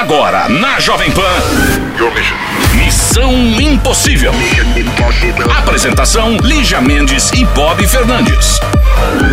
Agora, na Jovem Pan. Missão Impossível. Apresentação: Lígia Mendes e Bob Fernandes.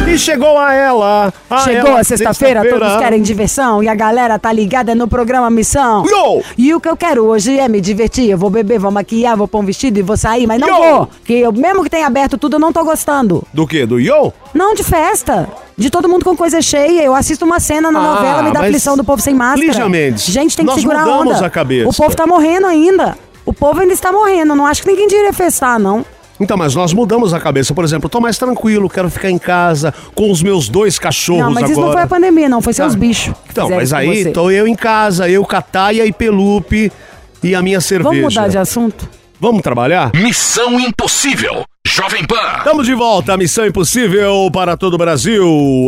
E chegou a ela. a Chegou ela, a sexta-feira, todos querem diversão e a galera tá ligada no programa Missão. Yo! E o que eu quero hoje é me divertir. Eu vou beber, vou maquiar, vou pôr um vestido e vou sair, mas não Yo! vou. Que eu, mesmo que tenha aberto tudo, eu não tô gostando. Do quê? Do Yo? Não de festa. De todo mundo com coisa cheia. Eu assisto uma cena na Ah, novela, me dá aflição do povo sem máscara. Lígia Mendes, Gente, tem que segurar a onda. a cabeça. O povo tá morrendo ainda. O povo ainda está morrendo. Não acho que ninguém diria festar, não. Então, mas nós mudamos a cabeça. Por exemplo, eu tô mais tranquilo, quero ficar em casa com os meus dois cachorros Não, mas agora. isso não foi a pandemia, não. Foi seus Tá. bichos. Então, mas aí tô eu em casa, eu, Cataia e Pelupe e a minha cerveja. Vamos mudar de assunto? Vamos trabalhar? Missão Impossível. Jovem Pan. Estamos de volta, Missão Impossível para todo o Brasil.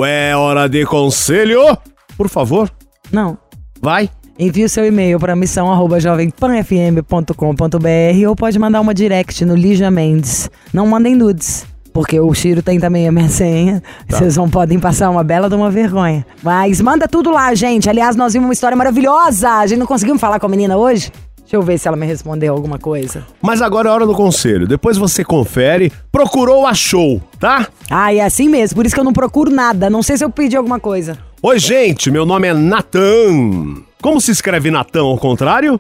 É hora de conselho. Por favor, Não. vai. Envie o seu e-mail para missão@jovempanfm.com.br ou pode mandar uma direct no Lígia Mendes. Não mandem nudes. Porque o Chiro tem também a minha senha. Tá. Vocês não podem passar uma bela de uma vergonha. Mas manda tudo lá, gente. Aliás, nós vimos uma história maravilhosa. A gente não conseguimos falar com a menina hoje? Deixa eu ver se ela me respondeu alguma coisa. Mas agora é hora do conselho. Depois você confere. Procurou, achou, tá? Ah, é assim mesmo. Por isso que eu não procuro nada. Não sei se eu pedi alguma coisa. Oi, gente. Meu nome é Natan. Como se escreve Natan ao contrário?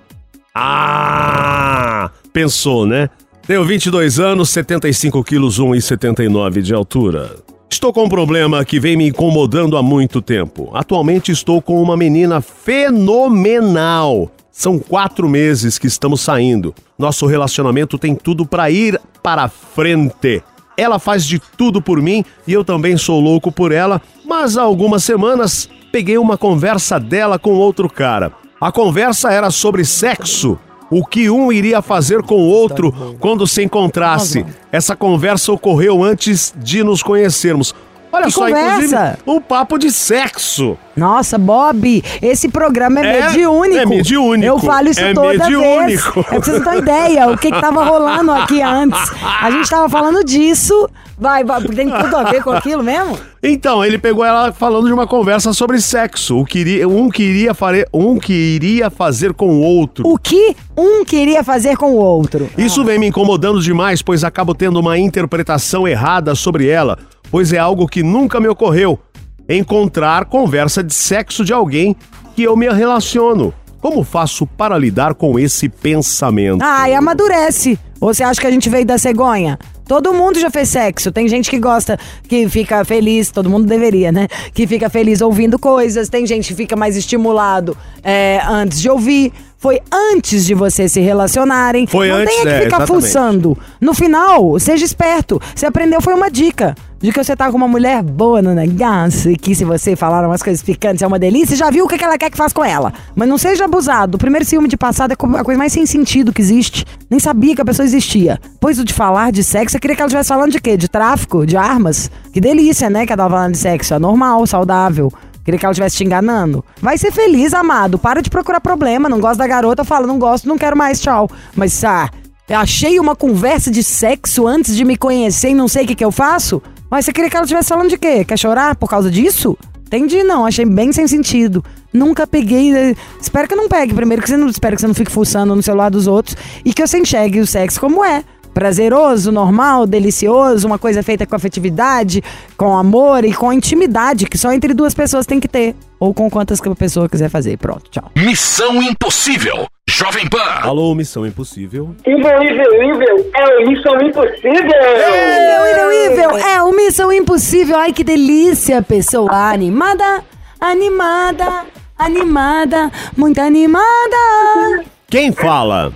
Ah! Pensou, né? Tenho 22 anos, 75 quilos, 1,79 de altura. Estou com um problema que vem me incomodando há muito tempo. Atualmente estou com uma menina fenomenal. São quatro meses que estamos saindo. Nosso relacionamento tem tudo para ir para frente. Ela faz de tudo por mim e eu também sou louco por ela, mas há algumas semanas peguei uma conversa dela com outro cara. A conversa era sobre sexo. O que um iria fazer com o outro quando se encontrasse. Essa conversa ocorreu antes de nos conhecermos. Olha Que só, conversa? inclusive, um papo de sexo. Nossa, Bob, esse programa é, É, mediúnico. é mediúnico. Eu falo isso É toda mediúnico. vez. É pra vocês terem ideia o que, que tava rolando aqui antes. A gente tava falando disso. Vai, vai, tem tudo a ver com aquilo mesmo? Então, ele pegou ela falando de uma conversa sobre sexo. O que iria- um, queria fare, um que iria fazer com o outro. O que um queria fazer com o outro. Isso vem me incomodando demais, pois acabo tendo uma interpretação errada sobre ela, pois é algo que nunca me ocorreu. Encontrar conversa de sexo de alguém que eu me relaciono. Como faço para lidar com esse pensamento? Ai, amadurece. Ou você acha que a gente veio da cegonha? Todo mundo já fez sexo. Tem gente que gosta, que fica feliz, todo mundo deveria, né? Que fica feliz ouvindo coisas. Tem gente que fica mais estimulado é, antes de ouvir. Foi antes de vocês se relacionarem. Foi Não antes, tem que é, ficar exatamente. fuçando. No final, seja esperto. Você aprendeu, foi uma dica. De que você tá com uma mulher boa no negócio e que se você falar umas coisas picantes é uma delícia, já viu o que ela quer que faça com ela. Mas não seja abusado. O primeiro ciúme de passado é a coisa mais sem sentido que existe. Nem sabia que a pessoa existia. Pois o de falar de sexo, eu queria que ela estivesse falando de quê? De tráfico? De armas? Que delícia, né? Que ela tava falando de sexo. É normal, saudável. Queria que ela estivesse te enganando. Vai ser feliz, amado. Para de procurar problema. Não gosto da garota, fala, não gosto, não quero mais, tchau. Mas, ah, eu achei uma conversa de sexo antes de me conhecer e não sei o que, que eu faço? Mas você queria que ela estivesse falando de quê? Quer chorar por causa disso? Entendi, não. Achei bem sem sentido. Nunca peguei. eh, Espero que não pegue. Primeiro, que você não, espero que você não fique fuçando no celular dos outros. E que você enxergue o sexo como é. Prazeroso, normal, delicioso, uma coisa feita com afetividade, com amor e com intimidade, que só entre duas pessoas tem que ter. Ou com quantas que a pessoa quiser fazer. Pronto, tchau. Missão Impossível. Jovem Pan. Alô, Missão Impossível. Evil, evil, evil, é o Missão Impossível! Evil, evil, evil. É o Missão Impossível. Ai, que delícia, pessoa animada, animada, animada, muito animada. Quem fala?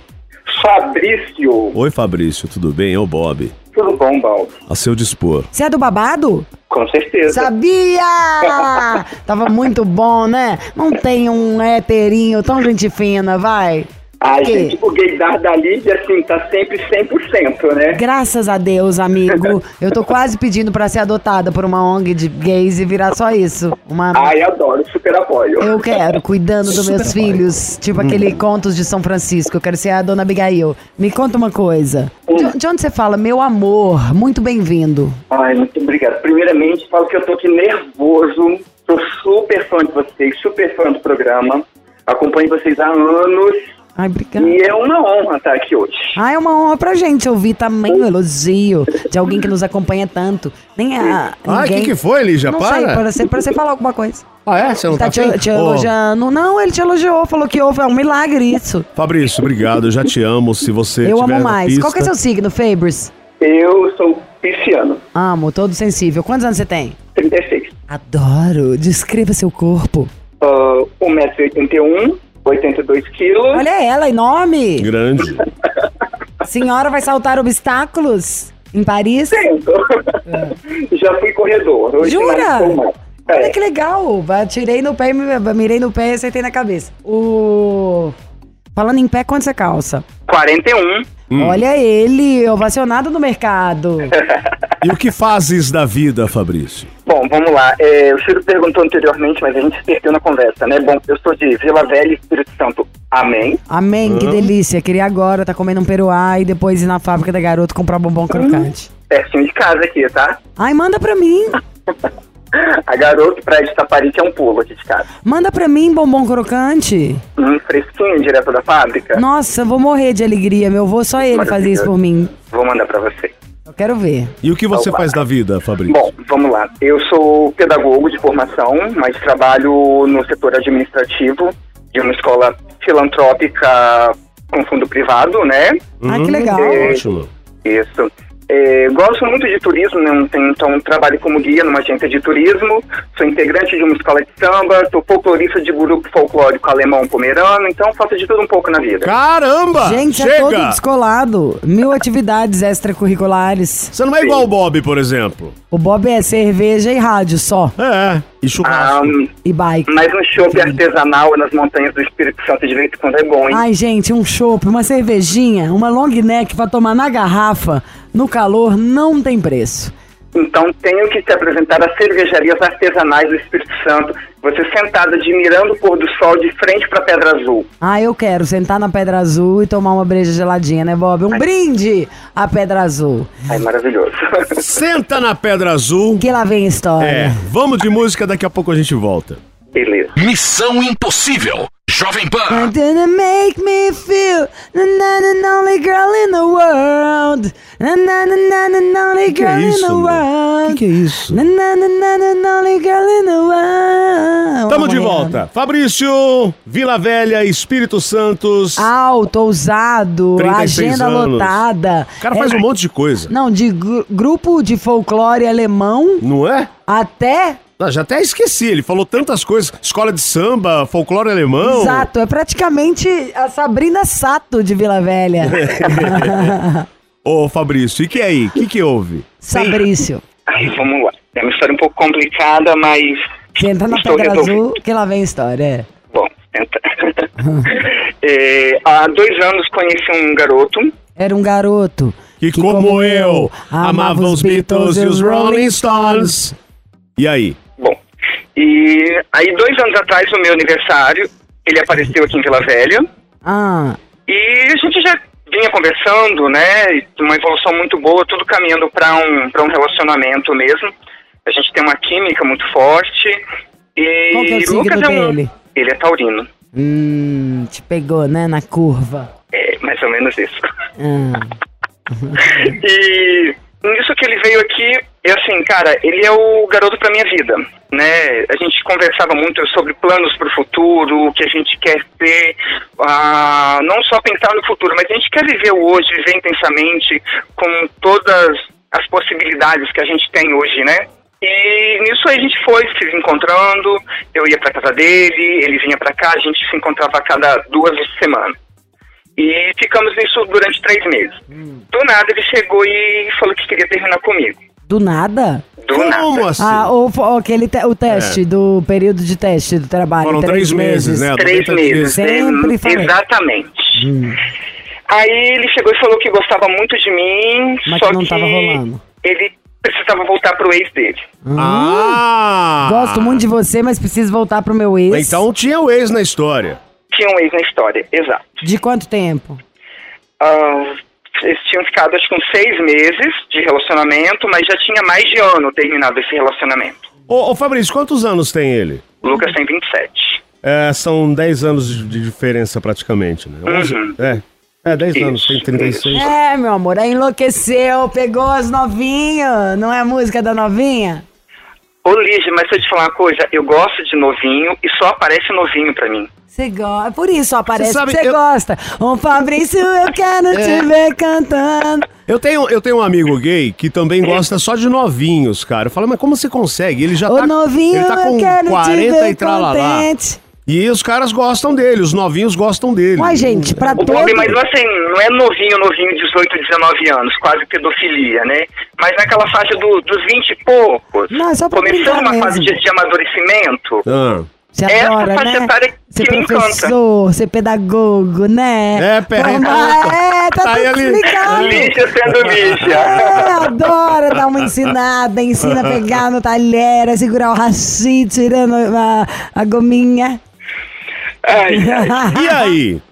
Fabrício, Oi, Fabrício, tudo bem? É o Bob. Tudo bom, Baldo? A seu dispor. Você é do babado? Com certeza. Sabia! Tava muito bom, né? Não tem um héterinho tão gente fina, vai. A quê? gente, o gaydar da Lídia, assim, tá sempre 100%, né? Graças a Deus, amigo. Eu tô quase pedindo pra ser adotada por uma ONG de gays e virar só isso. Uma Ai, adoro, super apoio. Eu quero, cuidando dos meus filhos. Tipo aquele Contos de São Francisco. Eu quero ser a dona Abigail. Me conta uma coisa. De, de onde você fala? Meu amor, muito bem-vindo. Ai, muito obrigado. Primeiramente, falo que eu tô aqui nervoso. Tô super fã de vocês, super fã do programa. Acompanho vocês há anos Ai, obrigada. e é uma honra estar aqui hoje. Ah, é uma honra pra gente ouvir também o elogio de alguém que nos acompanha tanto. Nem a. Ah, o ninguém... que, que foi, Lígia? Não Para. sei, para você, falar alguma coisa. Ah, é? Você não Tá tá, te, te elogiando. Não, ele te elogiou, falou que houve. É um milagre isso. Fabrício, obrigado. Eu já te amo. Se você Eu amo mais. Qual que é pista- seu signo, Fabers? Eu sou pisciano, Amo, todo sensível. Quantos anos você tem? 36. Adoro. Descreva seu corpo. Uh, 1,81m, 82 quilos. Olha ela, enorme. Grande. Senhora vai saltar obstáculos em Paris? Tento. Já fui corredor. Hoje Jura? mais. Olha É. que legal. Tirei no pé, mirei no pé e acertei na cabeça. O... Falando em pé, quanto você calça? 41. Hum. Olha ele, ovacionado no mercado. E o que fazes da vida, Fabrício? Bom, vamos lá. É, o Ciro perguntou anteriormente, mas a gente se perdeu na conversa, né? Bom, eu sou de Vila Velha, Espírito Santo. Amém. Amém, que delícia. Queria agora tá comendo um peruá e depois ir na fábrica da garoto comprar bombom crocante. Pertinho de casa aqui, tá? Ai, manda pra mim. A garoto, praia de Taparite, é um pulo aqui de casa. Manda pra mim bombom crocante. Um fresquinho, direto da fábrica. Nossa, eu vou morrer de alegria, meu avô. Só ele fazia isso por mim. Vou mandar pra você. Eu quero ver. E o que você Opa. faz da vida, Fabrício? Bom, vamos lá. Eu sou pedagogo de formação, mas trabalho no setor administrativo de uma escola filantrópica com fundo privado, né? Ah, que legal. é. Ótimo. Isso. É, gosto muito de turismo, né? então trabalho como guia numa agência de turismo, sou integrante de uma escola de samba, sou folclorista de grupo folclórico alemão pomerano, então faço de tudo um pouco na vida. Caramba! Gente, Chega! é todo descolado. Mil atividades extracurriculares. Você não é igual o Bob, por exemplo. O Bob é cerveja e rádio só. É. E Ah, churrasco. E bike. mas no shopping artesanal nas montanhas do Espírito Santo de vez em quando é bom, hein? Ai, gente, um chopp, uma cervejinha, uma long neck pra tomar na garrafa, no calor, não tem preço. Então tenho que te apresentar as cervejarias artesanais do Espírito Santo. Você sentado admirando o pôr do sol de frente para Pedra Azul. Ah, eu quero sentar na Pedra Azul e tomar uma breja geladinha, né, Bob? Um brinde à Pedra Azul. Ai, maravilhoso. Senta na Pedra Azul. Que lá vem a história. É, vamos de música, daqui a pouco a gente volta. Beleza. Missão Impossível. Jovem Pan. I'm gonna make me feel the na- na- only girl in the world. Na- na- na- na- na- only Que girl é in the world. Que que é isso? Na- na- na- na- na- only girl in the world. Tamo de volta. Fabrício, Vila Velha, Espírito Santos. Alto, ousado, 36 agenda anos. lotada. O cara faz É- um monte de coisa. Não, de gru- grupo de folclore alemão Não é? até. Ah, já até esqueci, ele falou tantas coisas. Escola de samba, folclore alemão. Exato, é praticamente a Sabrina Sato de Vila Velha. Ô, Fabrício, e que aí? O que que houve? Sabrício. Ai, vamos lá. É uma história um pouco complicada, mas. Senta na Pedra resolvido. Azul que lá vem a história. é. Bom, tenta. É, há dois anos conheci um garoto. Era um garoto Que, como, eu, amava os Beatles e os Rolling Stones. E aí? E aí dois anos atrás, no meu aniversário, ele apareceu aqui em Vila Velha. Ah, E a gente já vinha conversando, né? Uma evolução muito boa, tudo caminhando para um, pra um relacionamento mesmo. A gente tem uma química muito forte. E Qual que é o Lucas é um, dele? Ele é taurino. hum, te pegou, né, na curva. É mais ou menos isso. Ah, E nisso que ele veio aqui, é assim, cara, ele é o garoto pra minha vida, né? A gente conversava muito sobre planos pro futuro, o que a gente quer ter, ah, não só pensar no futuro, mas a gente quer viver o hoje, viver intensamente com todas as possibilidades que a gente tem hoje, né? E nisso aí a gente foi se encontrando, eu ia pra casa dele, ele vinha pra cá, a gente se encontrava a cada duas vezes por semana. E ficamos nisso durante três meses. Do nada ele chegou e falou que queria terminar comigo. Do nada? Do Como nada. assim? Ah, ou, ou aquele te- o teste do período de teste do trabalho. Foram três meses, né? Três 90 meses. Sempre é, falei. Exatamente. Hum, Aí ele chegou e falou que gostava muito de mim, Mas só que não tava rolando. ele precisava voltar pro ex dele. Ah! Gosto muito de você, mas preciso voltar pro meu ex. Então tinha o ex na história. Tinha um ex na história, exato. De quanto tempo? Ah, eles tinham ficado acho que uns seis meses de relacionamento, mas já tinha mais de ano terminado esse relacionamento. Ô, ô Fabrício, quantos anos tem ele? O Lucas tem 27. É, são 10 anos de diferença praticamente, né? 11, Uhum. É, é 10 Isso, anos, tem 36. É, meu amor, aí enlouqueceu, pegou as novinhas. Não é a música da novinha? Ô, Lígia, mas se eu te falar uma coisa, eu gosto de novinho e só aparece novinho pra mim. Você gosta. Por isso aparece Você sabe, que você eu- gosta. Ô Fabrício, eu quero te É. ver cantando. Eu tenho, eu tenho um amigo gay que também gosta só de novinhos, cara. Eu falo, mas como você consegue? Ele já Ô tá, novinho, ele tá eu com quero te 40 ver e tralalá. contente. E os caras gostam dele, os novinhos gostam dele. Uai, gente, pra O todo... Bob, mas assim, não é novinho, novinho, 18, 19 anos, quase pedofilia, né? Mas naquela faixa do- dos 20 e poucos, Não, só começando uma fase mesmo. de, de amadurecimento, Ah. Você Essa adora, faixa né? etária Ser que me encanta. professor, ser pedagogo, né? É, pera- Vamos lá, É, tá Aí tudo explicado. Lígia sendo Lígia. É, adora dar uma ensinada, ensina a pegar no talher, a segurar o rachi, tirando a, a gominha. Ai, ai. E aí?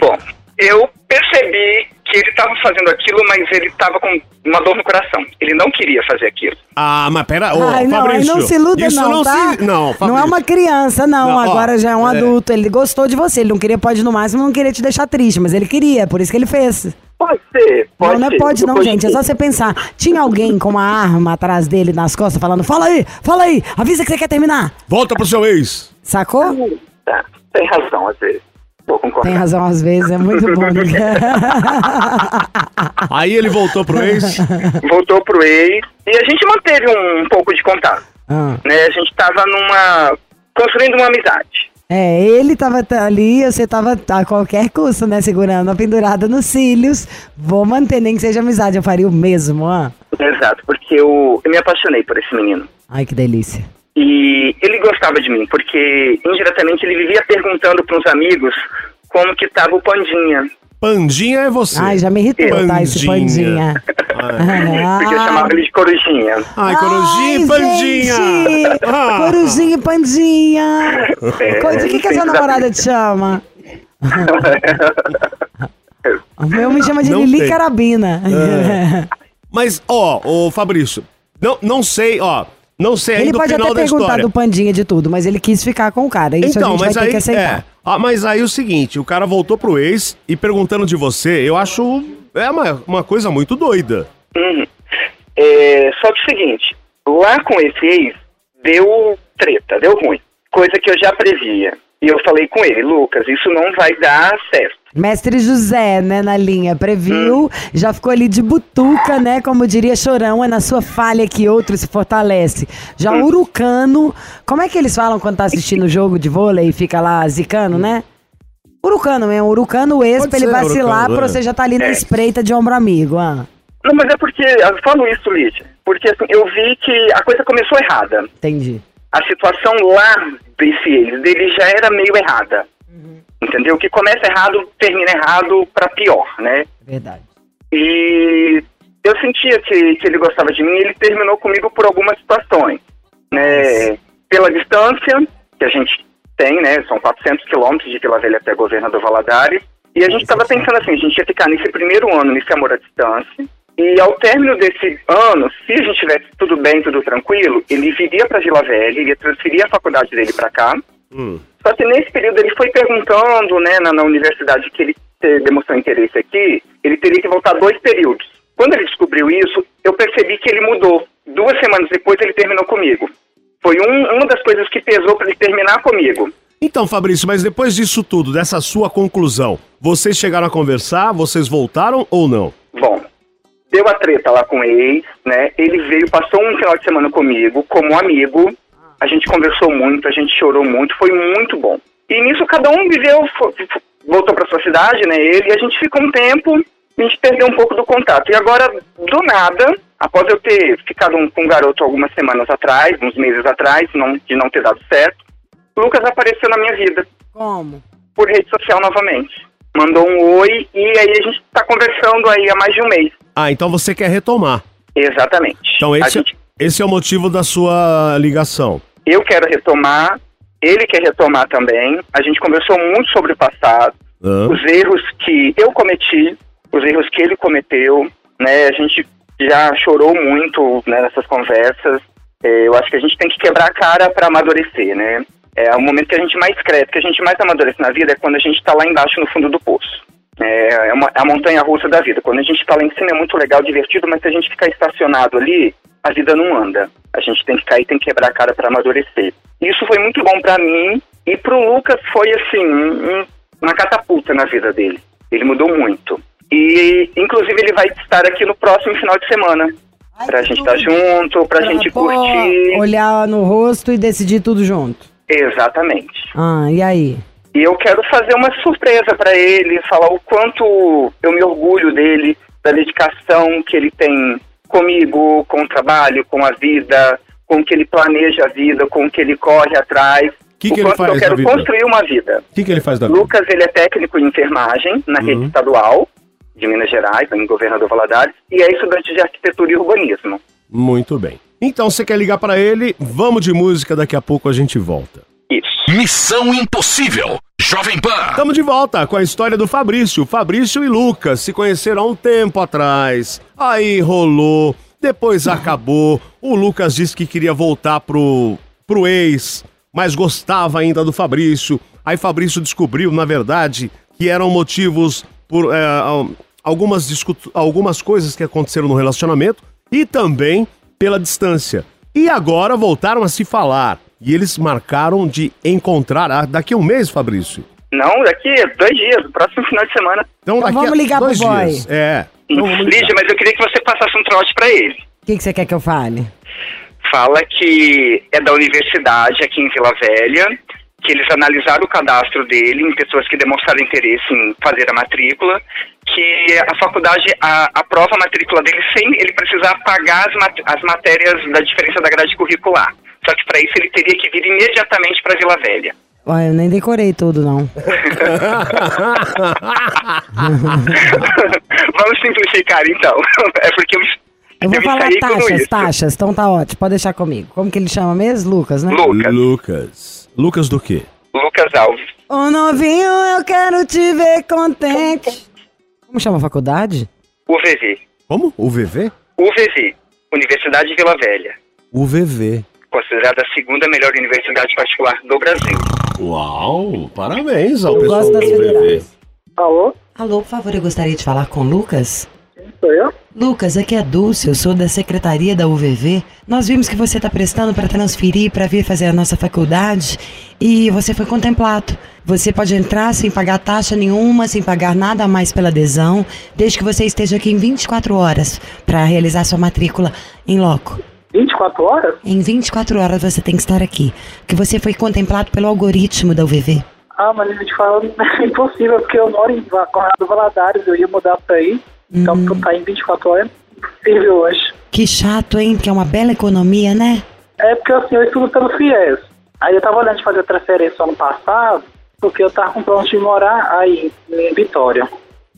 Bom, eu percebi que ele estava fazendo aquilo, mas ele estava com uma dor no coração. Ele não queria fazer aquilo. Ah, mas pera, ô, Ai, não, Fabrício. não se iluda isso não, não tá? se... Não, não é uma criança, não. Não, ó, Agora já é um é. adulto. Ele gostou de você. Ele não queria, pode no máximo, não queria te deixar triste, mas ele queria, por isso que ele fez. Pode ser, pode não, não é ser. pode não, Pode gente. É ser. só você pensar. Tinha alguém com uma arma atrás dele nas costas falando, fala aí, fala aí, avisa que você quer terminar. Volta pro seu ex. Sacou? Tem razão, às vezes. Vou concordar. Tem razão, às vezes, é muito bom. né? Aí ele voltou pro ex. Voltou pro ex e a gente manteve um, pouco de contato. Ah. Né? A gente tava numa. construindo uma amizade. É, ele tava ali, você tava a qualquer custo, né? Segurando a pendurada nos cílios. Vou manter, nem que seja amizade, eu faria o mesmo, ó. Exato, porque eu, eu me apaixonei por esse menino. Ai, que delícia. E ele gostava de mim, porque indiretamente ele vivia perguntando para uns amigos como que tava o Pandinha. Pandinha é você. Ai, já me irritou, tá? Esse Pandinha. pandinha. Porque eu chamava ele de Corujinha. Ai, corujinha e pandinha. gente! Ah. Corujinha e pandinha. É, De que, que a sua namorada te chama? O meu me chama de Não Lili tem. Carabina. Mas, ó, ô Fabrício, não, não sei, ó. Não sei Ele ainda o pode final até da perguntar história. do Pandinha de tudo, mas ele quis ficar com o cara. Isso a então, gente mas vai ter aí, que aceitar. é. Ah, mas aí o seguinte, o cara voltou pro ex e perguntando de você, eu acho é uma, uma coisa muito doida. Uhum. É, só que o seguinte, lá com esse ex, deu treta, deu ruim. Coisa que eu já previa. E eu falei com ele, Lucas, isso não vai dar certo. Mestre José, né, na linha, Hum. previu, já ficou ali de butuca, né, como diria Chorão, é na sua falha que outro se fortalece. Já Hum. Urucano, como é que eles falam quando tá assistindo o jogo de vôlei e fica lá zicando, né? Urucano mesmo, Urucano o ex, Pode pra ele vacilar, Urucano, pra é. você já tá ali na É. espreita de ombro amigo, ah. Não, mas é porque, eu falo isso, Lídia, porque assim, eu vi que a coisa começou errada. Entendi. A situação lá desse ex, dele já era meio errada. Entendeu? O que começa errado, termina errado pra pior, né? Verdade. E eu sentia que, que ele gostava de mim e ele terminou comigo por algumas situações. Né? Pela distância que a gente tem, né? São 400 quilômetros de Vila Velha até Governador Valadares. E a gente estava pensando assim, a gente ia ficar nesse primeiro ano, nesse amor à distância. E ao término desse ano, se a gente tivesse tudo bem, tudo tranquilo, ele viria para Vila Velha, ia transferir a faculdade dele para cá. Hum. Só que nesse período ele foi perguntando, né, na, na universidade que ele demonstrou interesse aqui, ele teria que voltar dois períodos. Quando ele descobriu isso, eu percebi que ele mudou. Duas semanas depois ele terminou comigo. Foi um, uma das coisas que pesou para ele terminar comigo. Então, Fabrício, mas depois disso tudo, dessa sua conclusão, vocês chegaram a conversar, vocês voltaram ou não? Bom, deu a treta lá com o ex, né? Ele veio, passou um final de semana comigo, como amigo. A gente conversou muito, a gente chorou muito, foi muito bom. E nisso cada um viveu, voltou para sua cidade, né? Ele, e a gente ficou um tempo, a gente perdeu um pouco do contato. E agora, do nada, após eu ter ficado um- com um garoto algumas semanas atrás, uns meses atrás, não, de não ter dado certo, Lucas apareceu na minha vida Como? por rede social novamente. Mandou um oi e aí a gente está conversando aí há mais de um mês. Ah, então você quer retomar. Exatamente. Então esse, gente- esse é o motivo da sua ligação. eu quero retomar, ele quer retomar também. A gente conversou muito sobre o passado, Hã? os erros que eu cometi, os erros que ele cometeu, né? A gente já chorou muito né, nessas conversas. É, eu acho que a gente tem que quebrar a cara para amadurecer, né? É o momento que a gente mais cresce, que a gente mais amadurece na vida é quando a gente está lá embaixo no fundo do poço. É, é, uma, é a montanha russa da vida. Quando a gente está lá em cima é muito legal, divertido, mas se a gente ficar estacionado ali, a vida não anda. A gente tem que cair, tem que quebrar a cara para amadurecer. Isso foi muito bom para mim e pro Lucas foi assim, um, uma catapulta na vida dele. Ele mudou muito. E inclusive ele vai estar aqui no próximo final de semana. Ai, Pra gente estar tudo. junto, pra gente Pô, curtir. Olhar no rosto e decidir tudo junto. Exatamente. Ah, e aí? E eu quero fazer uma surpresa pra ele, falar o quanto eu me orgulho dele, da dedicação que ele tem comigo, com o trabalho, com a vida, com o que ele planeja a vida, com o que ele corre atrás. Que que o ele quanto faz eu quero construir uma vida. O que, que ele faz da vida? Lucas, ele é técnico em enfermagem na rede Uhum. estadual de Minas Gerais, em Governador Valadares, e é estudante de arquitetura e urbanismo. Muito bem. Então, você quer ligar pra ele? Vamos de música, daqui a pouco a gente volta. Isso. Missão Impossível. Jovem Pan. Estamos de volta com a história do Fabrício. Fabrício e Lucas se conheceram há um tempo atrás. Aí rolou, depois acabou. O Lucas disse que queria voltar pro, pro ex, mas gostava ainda do Fabrício. Aí Fabrício descobriu, na verdade, que eram motivos por é, al- algumas, algumas coisas que aconteceram no relacionamento e também pela distância. E agora voltaram a se falar. E eles marcaram de encontrar ah, daqui a um mês, Fabrício. Não, daqui a dois dias, no próximo final de semana. Então, Então daqui vamos a ligar pro dois boy. dias. É. Então vamos ligar. Lígia, mas eu queria que você passasse um trote pra ele. O que, que você quer que eu fale? Fala que é da universidade aqui em Vila Velha, que eles analisaram o cadastro dele em pessoas que demonstraram interesse em fazer a matrícula, que a faculdade a- aprova a matrícula dele sem ele precisar pagar as, mat- as matérias da diferença da grade curricular. Só que para isso ele teria que vir imediatamente para Vila Velha. Olha, eu nem decorei tudo, não. Vamos simplificar então. É porque eu, me- Eu vou me falar taxas, taxas. Então tá ótimo, pode deixar comigo. Como que ele chama mesmo? Lucas, né? Lucas, Lucas. Lucas do quê? Lucas Alves. Ô novinho, eu quero te ver contente. Como chama a faculdade? UVV. Como? O VV? UVV, Universidade de Vila Velha. O VV. Considerada a segunda melhor universidade particular do Brasil. Uau, parabéns ao Eu pessoal gosto do das VV. federais. Alô? Alô, por favor, eu gostaria de falar com o Lucas. Lucas, aqui é a Dulce, eu sou da secretaria da UVV. Nós vimos que você está prestando para transferir para vir fazer a nossa faculdade e você foi contemplado. Você pode entrar sem pagar taxa nenhuma, sem pagar nada a mais pela adesão, desde que você esteja aqui em 24 horas para realizar sua matrícula em loco. 24 horas? Em 24 horas você tem que estar aqui, porque você foi contemplado pelo algoritmo da UVV. Ah, mas eu te falo, é impossível, porque eu moro em Conrado Valadares, eu ia mudar pra aí. Então, Hum. pra tá em 24 horas, é hoje. Que chato, hein? Porque é uma bela economia, né? É porque assim, eu estudo pelo FIES. Aí eu tava olhando de fazer a transferência ano passado, porque eu tava com plano de morar aí, em Vitória.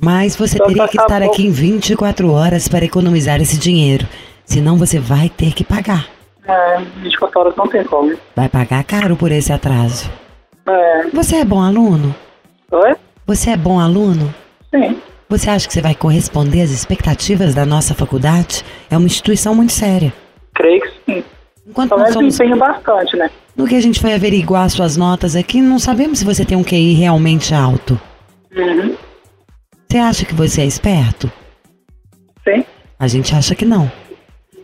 Mas você Então, teria que tá estar bom. aqui em 24 horas para economizar esse dinheiro. Senão você vai ter que pagar. É, 24 horas não tem como. Vai pagar caro por esse atraso. É, Você é bom aluno? oi? Você é bom aluno? Sim. Você acha que você vai corresponder às expectativas da nossa faculdade? É uma instituição muito séria. Creio que sim. Enquanto Pelo nós menos somos, empenho bastante, né? no que a gente foi averiguar suas notas aqui, não sabemos se você tem um QI realmente alto. Uhum. Você acha que você é esperto? Sim. A gente acha que não.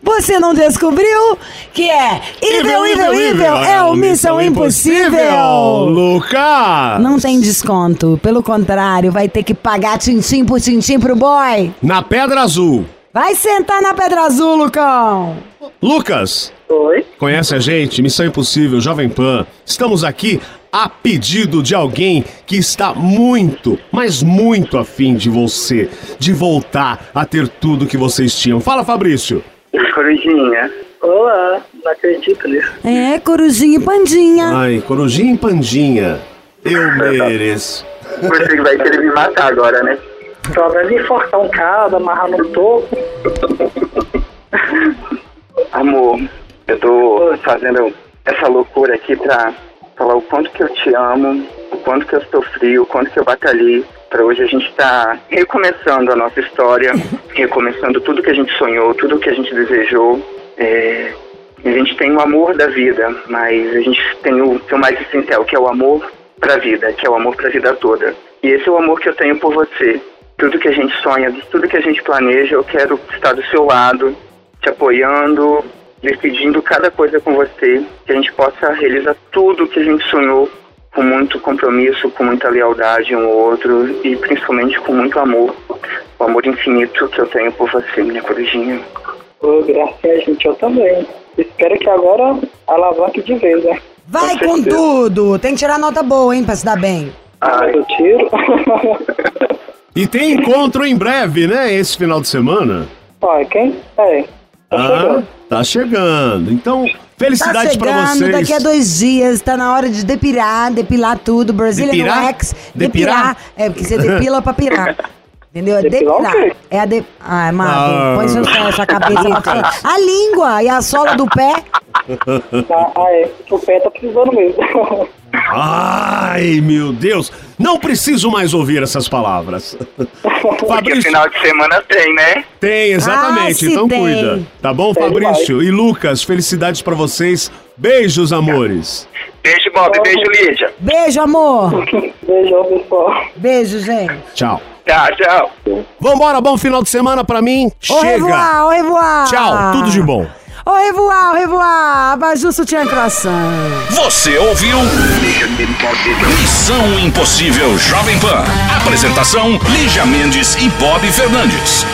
Você não descobriu que é Evil, Evil, Evil, é o Missão Impossível! Lucas! Não tem desconto, pelo contrário, vai ter que pagar tintim por tintim pro boy. Na Pedra Azul. Vai sentar na Pedra Azul, Lucão! Lucas, Oi? conhece a gente? Missão Impossível, Jovem Pan. Estamos aqui a pedido de alguém que está muito, mas muito afim de você, de voltar a ter tudo que vocês tinham. Fala, Fabrício. Corujinha. Olá, não acredito nisso. É, corujinha e pandinha. Ai, Corujinha e Pandinha. Eu mereço. Você que vai querer me matar agora, né? Pelo menos enforcar um cara, amarrar no topo. Amor, eu tô fazendo essa loucura aqui pra falar o quanto que eu te amo, o quanto que eu sofri, o quanto que eu batalhei. Pra hoje a gente tá recomeçando a nossa história, recomeçando tudo que a gente sonhou, tudo que a gente desejou. É, A gente tem o amor da vida, mas a gente tem o, tem o mais essencial, que é o amor pra vida, que é o amor pra vida toda. E esse é o amor que eu tenho por você. Tudo que a gente sonha, tudo que a gente planeja, eu quero estar do seu lado, te apoiando, decidindo cada coisa com você, que a gente possa realizar tudo que a gente sonhou com muito compromisso, com muita lealdade um ao outro e principalmente com muito amor. O amor infinito que eu tenho por você, minha corujinha. Ô, graças gente, eu também. Espero que agora alavanque de vez, né? Vai Com com tudo! Tem que tirar nota boa, hein, pra se dar bem. Mas eu tiro. E tem encontro em breve, né? Esse final de semana. Olha, quem? É. Tá Ah, chegando. tá chegando. Então, Tá felicidades pra chegando, vocês. daqui a dois dias, tá na hora de depilar, depilar tudo, Brazilian Depirar? Wax, Depirar? depilar. É, porque você depila pra pirar. Entendeu? É Depilar depilar. É a de... Ai, Ah. Mago, põe seu, sua cabeça pra fora. A língua e a sola do pé. Ah, ah, é. O pé tá precisando mesmo. Ai, meu Deus. Não preciso mais ouvir essas palavras. Porque Fabrício, final de semana tem, né? tem, exatamente. Ah, então tem. cuida. Tá bom, Tem Fabrício? E Lucas, felicidades pra vocês. Beijos, amores. Beijo, Bob. Beijo, Lídia. Beijo, amor. Pessoal. Beijo, gente. Tchau. Tchau, tchau. Vambora, bom final de semana pra mim. Au Chega. revoir, au revoir. Tchau, tudo de bom. Au revoir, au revoir. Baju sutiã croissant. Você ouviu? Missão Impossível Jovem Pan. Apresentação: Lígia Mendes e Bob Fernandes.